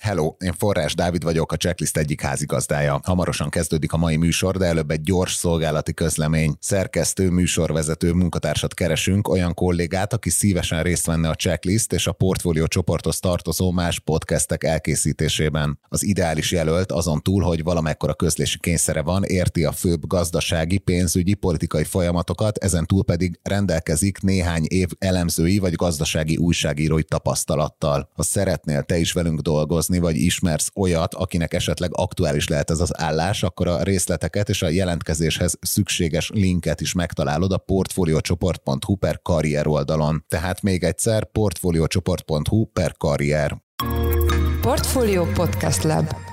Hello, én Forrás Dávid vagyok, a Checklist egyik házigazdája. Hamarosan kezdődik a mai műsor, de előbb egy gyors szolgálati közlemény. Szerkesztő, műsorvezető munkatársat keresünk, olyan kollégát, aki szívesen részt venne a Checklist és a portfólió csoporthoz tartozó más podcastek elkészítésében. Az ideális jelölt azon túl, hogy valamekkora közlési kényszere van, érti a főbb gazdasági, pénzügyi, politikai folyamatokat, ezen túl pedig rendelkezik néhány év elemzői vagy gazdasági újságírói tapasztalattal. Ha szeretnél te is velünk dolgozni, dolgozni, vagy ismersz olyat, akinek esetleg aktuális lehet ez az állás, akkor a részleteket és a jelentkezéshez szükséges linket is megtalálod a portfoliocsoport.hu per karrier oldalon. Tehát még egyszer portfoliocsoport.hu per karrier. Portfolio Podcast Lab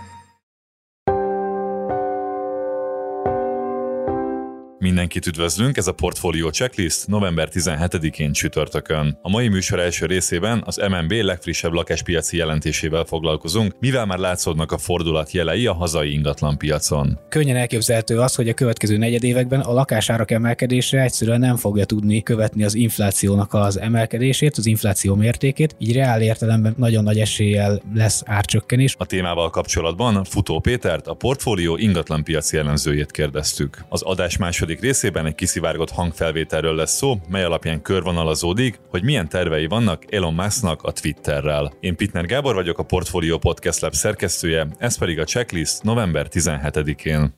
Mindenkit üdvözlünk, ez a Portfolio Checklist november 17-én csütörtökön. A mai műsor első részében az MNB legfrissebb lakáspiaci jelentésével foglalkozunk, mivel már látszódnak a fordulat jelei a hazai ingatlanpiacon. Könnyen elképzelhető az, hogy a következő negyedévekben a lakásárak emelkedése egyszerűen nem fogja tudni követni az inflációnak az emelkedését, az infláció mértékét, így reál értelemben nagyon nagy eséllyel lesz árcsökkenés. A témával kapcsolatban Futó Pétert, a portfólió ingatlanpiaci jellemzőjét kérdeztük. Az adás második második részében egy kiszivárgott hangfelvételről lesz szó, mely alapján körvonalazódik, hogy milyen tervei vannak Elon Musknak a Twitterrel. Én Pitner Gábor vagyok, a Portfolio Podcast Lab szerkesztője, ez pedig a checklist november 17-én.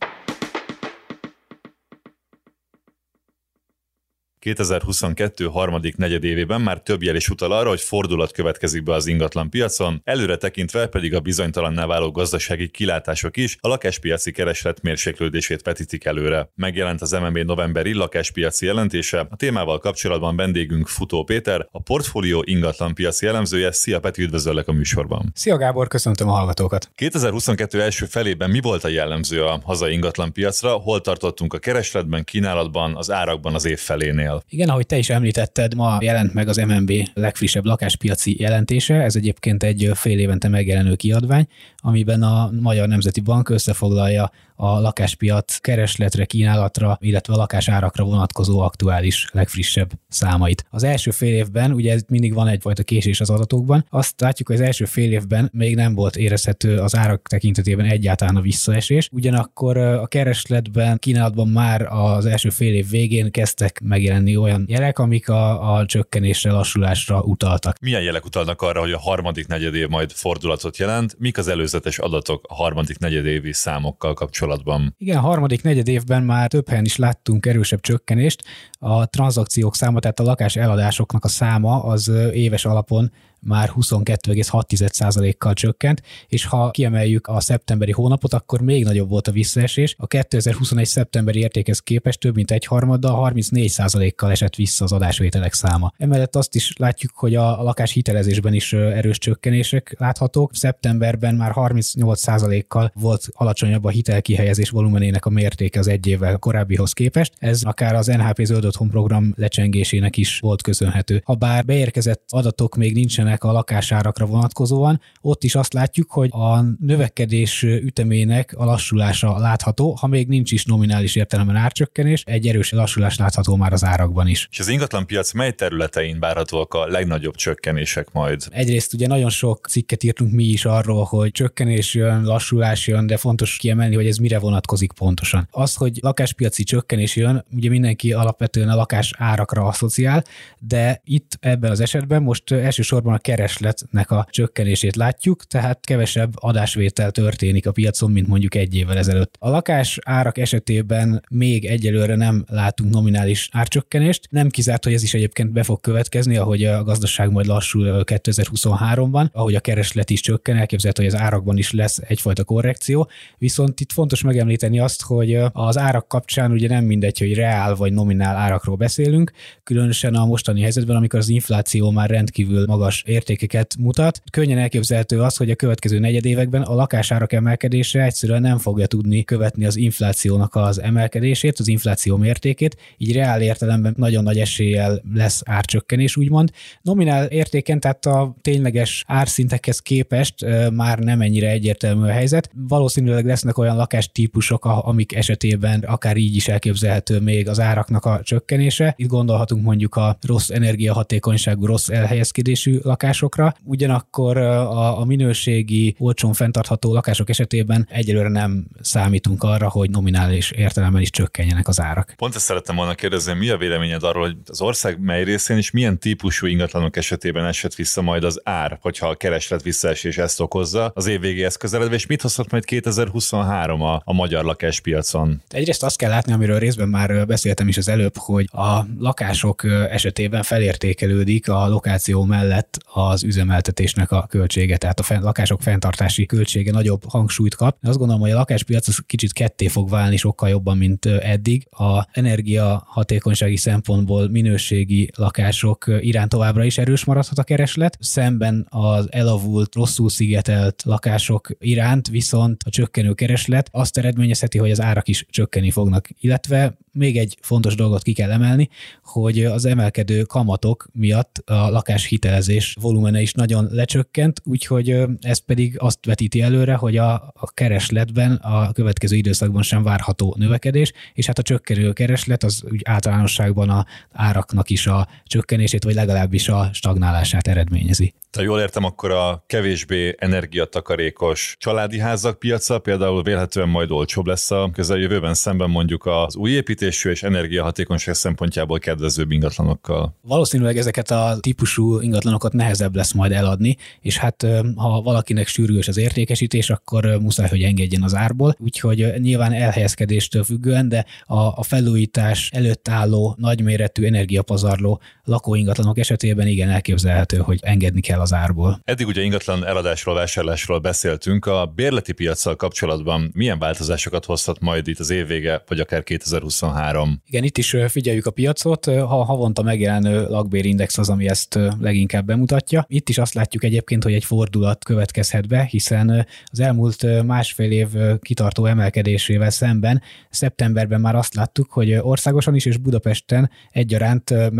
2022 harmadik negyedévében már több jel is utal arra, hogy fordulat következik be az ingatlan piacon, előre tekintve pedig a bizonytalanná váló gazdasági kilátások is a lakáspiaci kereslet mérséklődését vetítik előre. Megjelent az MNB novemberi lakáspiaci jelentése, a témával kapcsolatban vendégünk Futó Péter, a portfólió ingatlan piaci jellemzője. Szia Peti, üdvözöllek a műsorban. Szia Gábor, köszöntöm a hallgatókat. 2022 első felében mi volt a jellemző a hazai ingatlan piacra? Hol tartottunk a keresletben, kínálatban, az árakban az év felénél? Cél. Igen, ahogy te is említetted, ma jelent meg az MNB legfrissebb lakáspiaci jelentése, ez egyébként egy fél évente megjelenő kiadvány, amiben a Magyar Nemzeti Bank összefoglalja a lakáspiac keresletre, kínálatra, illetve a lakásárakra vonatkozó aktuális legfrissebb számait. Az első fél évben, ugye mindig van egyfajta késés az adatokban, azt látjuk, hogy az első fél évben még nem volt érezhető az árak tekintetében egyáltalán a visszaesés, ugyanakkor a keresletben, kínálatban már az első fél év végén kezdtek megjelenni olyan jelek, amik a, a csökkenésre, lassulásra utaltak. Milyen jelek utalnak arra, hogy a harmadik negyedév majd fordulatot jelent? Mik az előzetes adatok a harmadik negyedévi számokkal kapcsolatban? Kapcsolatban. Igen, harmadik negyed évben már több helyen is láttunk erősebb csökkenést. A tranzakciók száma, tehát a lakás eladásoknak a száma az éves alapon már 22,6%-kal csökkent, és ha kiemeljük a szeptemberi hónapot, akkor még nagyobb volt a visszaesés. A 2021. szeptemberi értékhez képest több mint egy harmaddal, 34%-kal esett vissza az adásvételek száma. Emellett azt is látjuk, hogy a lakás hitelezésben is erős csökkenések láthatók. Szeptemberben már 38%-kal volt alacsonyabb a hitelkihelyezés volumenének a mértéke az egy évvel korábbihoz képest. Ez akár az NHP zöld otthon program lecsengésének is volt köszönhető. Ha bár beérkezett adatok még nincsenek nincsenek a lakásárakra vonatkozóan. Ott is azt látjuk, hogy a növekedés ütemének a lassulása látható, ha még nincs is nominális értelemben árcsökkenés, egy erős lassulás látható már az árakban is. És az ingatlanpiac mely területein várhatóak a legnagyobb csökkenések majd? Egyrészt ugye nagyon sok cikket írtunk mi is arról, hogy csökkenés jön, lassulás jön, de fontos kiemelni, hogy ez mire vonatkozik pontosan. Az, hogy lakáspiaci csökkenés jön, ugye mindenki alapvetően a lakás árakra asszociál, de itt ebben az esetben most elsősorban a keresletnek a csökkenését látjuk, tehát kevesebb adásvétel történik a piacon, mint mondjuk egy évvel ezelőtt. A lakás árak esetében még egyelőre nem látunk nominális árcsökkenést, nem kizárt, hogy ez is egyébként be fog következni, ahogy a gazdaság majd lassul 2023-ban, ahogy a kereslet is csökken, elképzelhető, hogy az árakban is lesz egyfajta korrekció, viszont itt fontos megemlíteni azt, hogy az árak kapcsán ugye nem mindegy, hogy reál vagy nominál árakról beszélünk, különösen a mostani helyzetben, amikor az infláció már rendkívül magas értékeket mutat. Könnyen elképzelhető az, hogy a következő negyedévekben a lakásárak emelkedése egyszerűen nem fogja tudni követni az inflációnak az emelkedését, az infláció mértékét, így reál értelemben nagyon nagy eséllyel lesz árcsökkenés, úgymond. Nominál értéken, tehát a tényleges árszintekhez képest már nem ennyire egyértelmű a helyzet. Valószínűleg lesznek olyan lakástípusok, amik esetében akár így is elképzelhető még az áraknak a csökkenése. Itt gondolhatunk mondjuk a rossz energiahatékonyságú, rossz elhelyezkedésű lakásokra, ugyanakkor a, a minőségi, olcsón fenntartható lakások esetében egyelőre nem számítunk arra, hogy nominális értelemben is csökkenjenek az árak. Pont ezt szerettem volna kérdezni, mi a véleményed arról, hogy az ország mely részén is milyen típusú ingatlanok esetében esett vissza majd az ár, hogyha a kereslet visszaesés ezt okozza az év végéhez közeledve, és mit hozhat majd 2023 a, a magyar lakáspiacon? Egyrészt azt kell látni, amiről részben már beszéltem is az előbb, hogy a lakások esetében felértékelődik a lokáció mellett az üzemeltetésnek a költsége, tehát a lakások fenntartási költsége nagyobb hangsúlyt kap. Azt gondolom, hogy a lakáspiac az kicsit ketté fog válni sokkal jobban, mint eddig. A energia hatékonysági szempontból minőségi lakások iránt továbbra is erős maradhat a kereslet, szemben az elavult, rosszul szigetelt lakások iránt viszont a csökkenő kereslet azt eredményezheti, hogy az árak is csökkenni fognak, illetve még egy fontos dolgot ki kell emelni, hogy az emelkedő kamatok miatt a lakáshitelezés volumene is nagyon lecsökkent, úgyhogy ez pedig azt vetíti előre, hogy a, keresletben a következő időszakban sem várható növekedés, és hát a csökkenő kereslet az úgy általánosságban a áraknak is a csökkenését, vagy legalábbis a stagnálását eredményezi. Ha jól értem, akkor a kevésbé energiatakarékos családi házak piaca például vélhetően majd olcsóbb lesz a közeljövőben szemben mondjuk az új építésű és energiahatékonyság szempontjából kedvezőbb ingatlanokkal. Valószínűleg ezeket a típusú ingatlanokat nehezebb lesz majd eladni, és hát ha valakinek sürgős az értékesítés, akkor muszáj, hogy engedjen az árból. Úgyhogy nyilván elhelyezkedéstől függően, de a, a felújítás előtt álló nagyméretű energiapazarló lakóingatlanok esetében igen elképzelhető, hogy engedni kell az árból. Eddig ugye ingatlan eladásról, vásárlásról beszéltünk. A bérleti piacsal kapcsolatban milyen változásokat hozhat majd itt az évvége, vagy akár 2023? Igen, itt is figyeljük a piacot. Ha havonta megjelenő lakbérindex az, ami ezt leginkább bemutatja. Itt is azt látjuk egyébként, hogy egy fordulat következhet be, hiszen az elmúlt másfél év kitartó emelkedésével szemben szeptemberben már azt láttuk, hogy országosan is és Budapesten egyaránt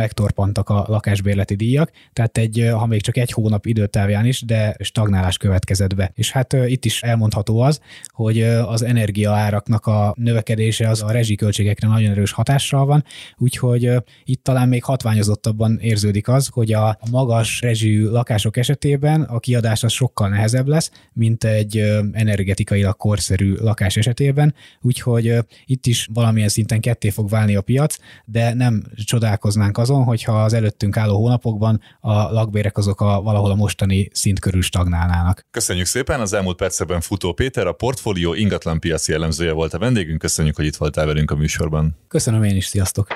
megtorpantak a lakásbérleti díjak, tehát egy, ha még csak egy hónap időtávján is, de stagnálás következett be. És hát itt is elmondható az, hogy az energiaáraknak a növekedése az a rezsiköltségekre nagyon erős hatással van, úgyhogy itt talán még hatványozottabban érződik az, hogy a magas rezsijű lakások esetében a kiadás az sokkal nehezebb lesz, mint egy energetikailag korszerű lakás esetében, úgyhogy itt is valamilyen szinten ketté fog válni a piac, de nem csodálkoznánk azon, hogyha az előttünk álló hónapokban a lakbérek azok a valahol a mostani szint körül stagnálnának. Köszönjük szépen, az elmúlt percekben Futó Péter, a portfólió ingatlan piaci jellemzője volt a vendégünk. Köszönjük, hogy itt voltál velünk a műsorban. Köszönöm én is, sziasztok!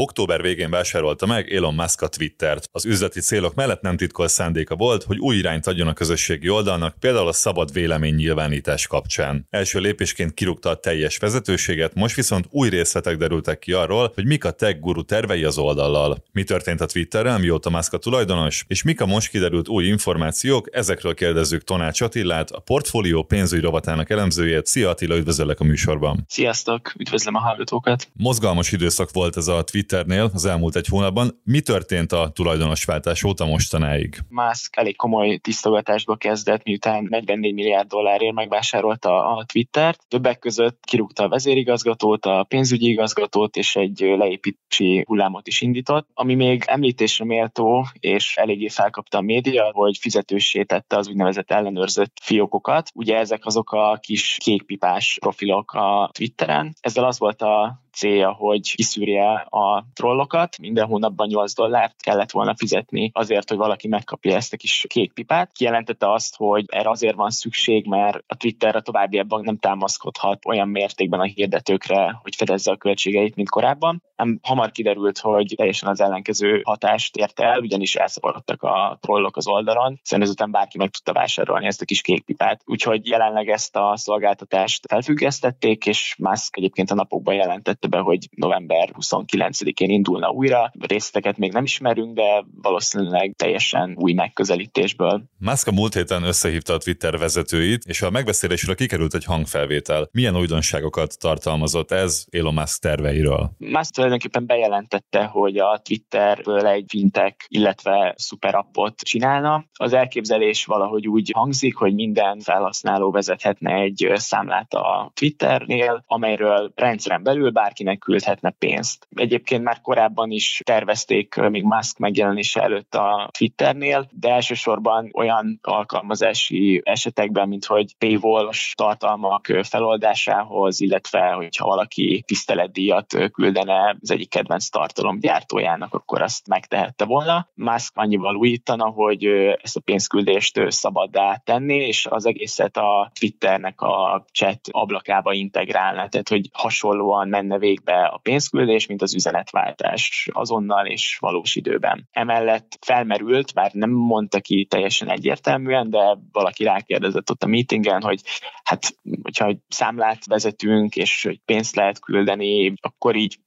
Október végén vásárolta meg Elon Musk a Twittert. Az üzleti célok mellett nem titkol szándéka volt, hogy új irányt adjon a közösségi oldalnak, például a szabad vélemény nyilvánítás kapcsán. Első lépésként kirúgta a teljes vezetőséget, most viszont új részletek derültek ki arról, hogy mik a tech guru tervei az oldallal. Mi történt a Twitterrel, mióta Musk a tulajdonos, és mik a most kiderült új információk, ezekről kérdezzük Tonács Attilát, a portfólió pénzügyi rovatának elemzőjét. Szia Attila, üdvözöllek a műsorban. Sziasztok, üdvözlöm a hallgatókat. Mozgalmas időszak volt ez a Twitter Twitternél az elmúlt egy hónapban. Mi történt a tulajdonosváltás óta mostanáig? Musk elég komoly tisztogatásba kezdett, miután 44 milliárd dollárért megvásárolta a Twittert. Többek között kirúgta a vezérigazgatót, a pénzügyi igazgatót, és egy leépítési hullámot is indított. Ami még említésre méltó, és eléggé felkapta a média, hogy fizetősé tette az úgynevezett ellenőrzött fiókokat. Ugye ezek azok a kis kékpipás profilok a Twitteren. Ezzel az volt a célja, hogy kiszűrje a trollokat. Minden hónapban 8 dollárt kellett volna fizetni azért, hogy valaki megkapja ezt a kis kék pipát. Kijelentette azt, hogy erre azért van szükség, mert a Twitterre továbbiakban nem támaszkodhat olyan mértékben a hirdetőkre, hogy fedezze a költségeit, mint korábban. Nem hamar kiderült, hogy teljesen az ellenkező hatást érte el, ugyanis elszaporodtak a trollok az oldalon, hiszen ezután bárki meg tudta vásárolni ezt a kis kék pipát. Úgyhogy jelenleg ezt a szolgáltatást felfüggesztették, és Musk egyébként a napokban jelentette be, hogy november 29-én indulna újra. Részleteket még nem ismerünk, de valószínűleg teljesen új megközelítésből. Musk a múlt héten összehívta a Twitter vezetőit, és a megbeszélésről kikerült egy hangfelvétel. Milyen újdonságokat tartalmazott ez Elon Musk terveiről? Musk tulajdonképpen bejelentette, hogy a Twitterből egy fintech, illetve szuperappot csinálna. Az elképzelés valahogy úgy hangzik, hogy minden felhasználó vezethetne egy számlát a Twitternél, amelyről rendszeren belül bárkinek küldhetne pénzt. Egyébként már korábban is tervezték még Musk megjelenése előtt a Twitternél, de elsősorban olyan alkalmazási esetekben, mint hogy paywall tartalmak feloldásához, illetve hogyha valaki tiszteletdíjat küldene az egyik kedvenc tartalomgyártójának, akkor azt megtehette volna. Musk annyival újítana, hogy ezt a pénzküldést szabaddá tenni, és az egészet a Twitternek a chat ablakába integrálna, tehát hogy hasonlóan menne végbe a pénzküldés, mint az üzenetváltás azonnal és valós időben. Emellett felmerült, bár nem mondta ki teljesen egyértelműen, de valaki rákérdezett ott a meetingen, hogy hát, hogyha számlát vezetünk, és hogy pénzt lehet küldeni, akkor így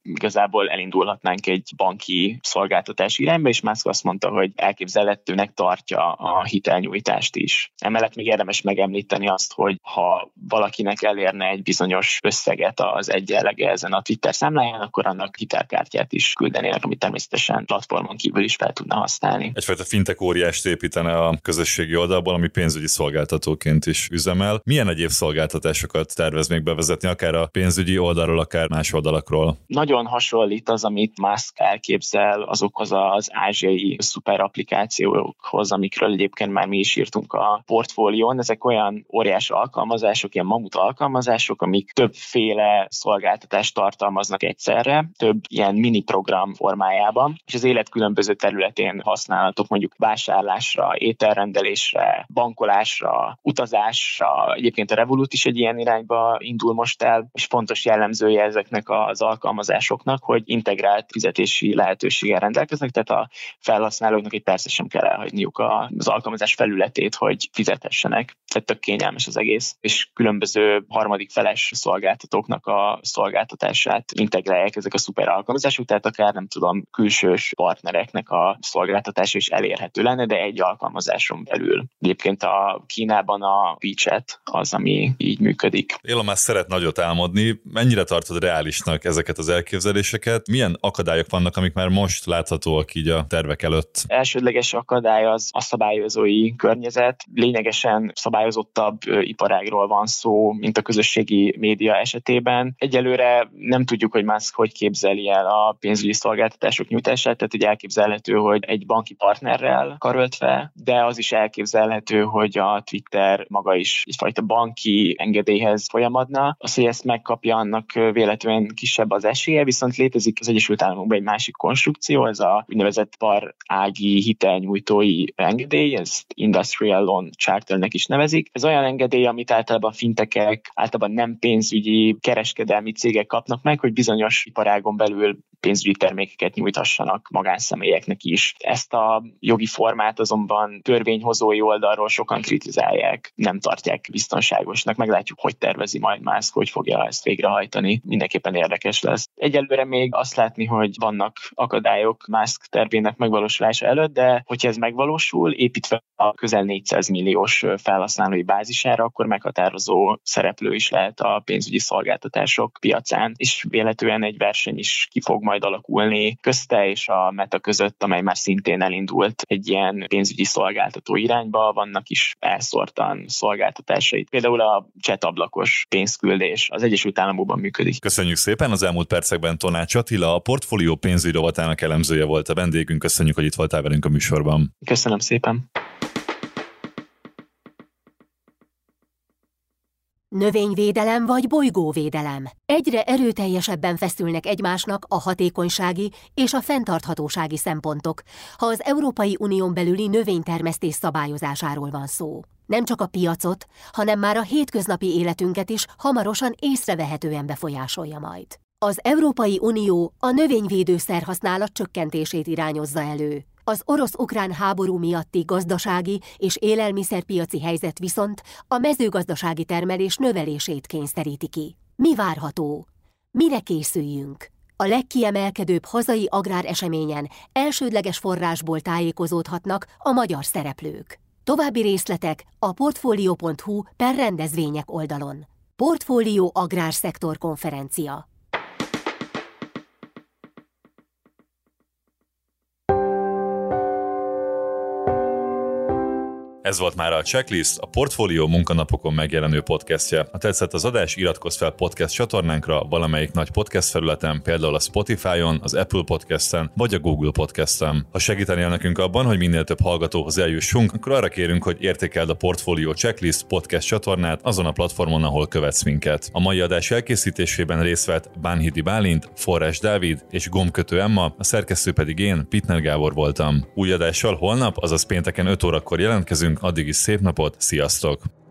igazából elindulhatnánk egy banki szolgáltatás irányba, és Musk azt mondta, hogy elképzelhetőnek tartja a hitelnyújtást is. Emellett még érdemes megemlíteni azt, hogy ha valakinek elérne egy bizonyos összeget az egyenlege ezen a Twitter számláján, akkor annak hitelkártyát is küldenének, amit természetesen platformon kívül is fel tudna használni. Egyfajta fintek óriást építene a közösségi oldalból, ami pénzügyi szolgáltatóként is üzemel. Milyen egyéb szolgáltatásokat tervez még bevezetni, akár a pénzügyi oldalról, akár más oldalakról? Nagyon hasonlít az, amit Musk elképzel azokhoz az ázsiai szuper amikről egyébként már mi is írtunk a portfólión. Ezek olyan óriás alkalmazások, ilyen mamut alkalmazások, amik többféle szolgáltatást tartalmaznak egyszerre, több ilyen mini program formájában, és az élet különböző területén használhatók mondjuk vásárlásra, ételrendelésre, bankolásra, utazásra. Egyébként a Revolut is egy ilyen irányba indul most el, és fontos jellemzője ezeknek az alkalmazásoknak, hogy integrált fizetési lehetőséggel rendelkeznek, tehát a felhasználóknak egy persze sem kell elhagyniuk az alkalmazás felületét, hogy fizethessenek. Tehát tök kényelmes az egész, és különböző harmadik feles szolgáltatóknak a szolgáltatását integrálják ezek a szuper alkalmazások, tehát akár nem tudom, külsős partnereknek a szolgáltatása is elérhető lenne, de egy alkalmazáson belül. Egyébként a Kínában a WeChat az, ami így működik. Elon Musk szeret nagyot álmodni. Mennyire tartod reálisnak ezeket az elképzeléseket? Milyen akadályok vannak, amik már most láthatóak így a tervek előtt? Elsődleges akadály az a szabályozói környezet. Lényegesen szabályozottabb iparágról van szó, mint a közösségi média esetében. Egyelőre nem tudjuk, hogy Musk hogy képzeli el a pénzügyi szolgáltatások nyújtását, tehát hogy elképzelhető, hogy egy banki partnerrel karöltve, de az is elképzelhető, hogy a Twitter maga is egyfajta banki engedélyhez folyamadna. Az, hogy ezt megkapja, annak véletlenül kisebb az esélye, viszont létezik az Egyesült Államokban egy másik konstrukció, ez a úgynevezett par ági hitelnyújtói engedély, ezt Industrial Loan Charternek is nevezik. Ez olyan engedély, amit általában fintekek, általában nem pénzügyi kereskedelmi cégek kapnak meg, hogy bizonyos iparágon belül pénzügyi termékeket nyújthassanak magánszemélyeknek is. Ezt a jogi formát azonban törvényhozói oldalról sokan kritizálják, nem tartják biztonságosnak. Meglátjuk, hogy tervezi majd Musk, hogy fogja ezt végrehajtani. Mindenképpen érdekes lesz. Egyelőre még azt látni, hogy vannak akadályok Musk tervének megvalósulása előtt, de hogyha ez megvalósul, építve a közel 400 milliós felhasználói bázisára, akkor meghatározó szereplő is lehet a pénzügyi szolgáltatások piacán, és véletlenül egy verseny is ki fog majd alakulni közte és a Meta között, amely már szintén elindult egy ilyen pénzügyi szolgáltató irányba, vannak is elszórtan szolgáltatásait. Például a chat ablakos pénzküldés az Egyesült Államokban működik. Köszönjük szépen az elmúlt percekben Tonács Attila, a portfólió pénzügyi rovatának elemzője volt a vendégünk. Köszönjük, hogy itt voltál velünk a műsorban. Köszönöm szépen. Növényvédelem vagy bolygóvédelem. Egyre erőteljesebben feszülnek egymásnak a hatékonysági és a fenntarthatósági szempontok, ha az Európai Unión belüli növénytermesztés szabályozásáról van szó. Nem csak a piacot, hanem már a hétköznapi életünket is hamarosan észrevehetően befolyásolja majd. Az Európai Unió a növényvédőszer használat csökkentését irányozza elő. Az orosz-ukrán háború miatti gazdasági és élelmiszerpiaci helyzet viszont a mezőgazdasági termelés növelését kényszeríti ki. Mi várható? Mire készüljünk? A legkiemelkedőbb hazai agráreseményen elsődleges forrásból tájékozódhatnak a magyar szereplők. További részletek a portfolio.hu per rendezvények oldalon. Portfólió Agrárszektor konferencia Ez volt már a Checklist, a Portfolio munkanapokon megjelenő podcastje. Ha tetszett az adás, iratkozz fel podcast csatornánkra valamelyik nagy podcast felületen, például a Spotify-on, az Apple Podcast-en vagy a Google Podcast-en. Ha segítenél nekünk abban, hogy minél több hallgatóhoz eljussunk, akkor arra kérünk, hogy értékeld a Portfolio Checklist podcast csatornát azon a platformon, ahol követsz minket. A mai adás elkészítésében részt vett Bánhidi Bálint, Forrás Dávid és Gomkötő Emma, a szerkesztő pedig én, Pitner Gábor voltam. Új adással holnap, azaz pénteken 5 órakor jelentkezünk, addig is szép napot, sziasztok!